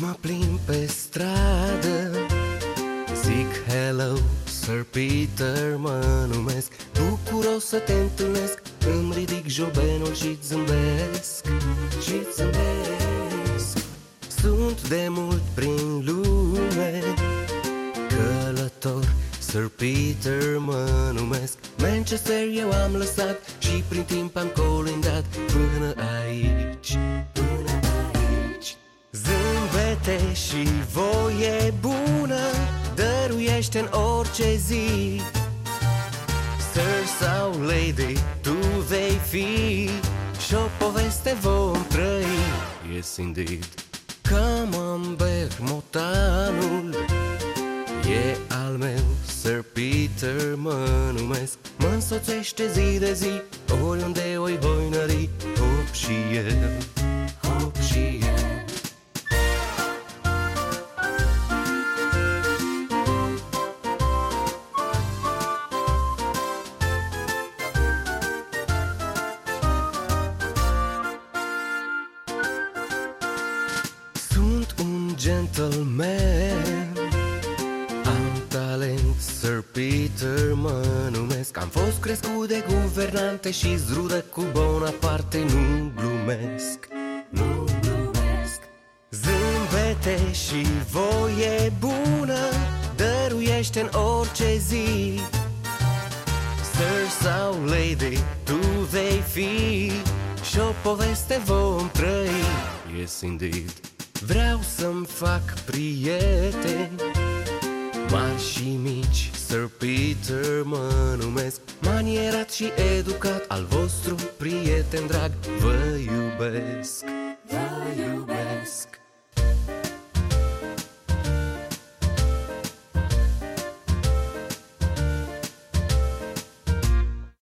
mă plimb pe stradă Zic hello, Sir Peter mă numesc. Bucuros să te întâlnesc Îmi ridic jobenul și zâmbesc și zâmbesc. Sunt de mult prin lume Călător Sir Peter mă numesc. Manchester eu am lăsat Și prin timp am colindat. Până aici Până aici Zâmbete și voie bună Dăruiește în orice zi. Sir sau lady, tu vei fi Și o poveste vom trăi. Yes, indeed Come on, Bermotanul E al meu, Sir Peter mă numesc. Mă însoțește zi de zi gentleman. Am talent, Sir Peter mă numesc. Am fost crescut de guvernante și zrudă cu Bonaparte. Nu glumesc, nu glumesc. Zâmbete și voie bună Dăruiește în orice zi. Sir sau lady, tu vei fi Și o poveste vom trăi. Yes, indeed Vreau să-mi fac prieteni. Mari și mici, Sir Peter mă numesc. Manierat și educat, al vostru prieten drag Vă iubesc, vă iubesc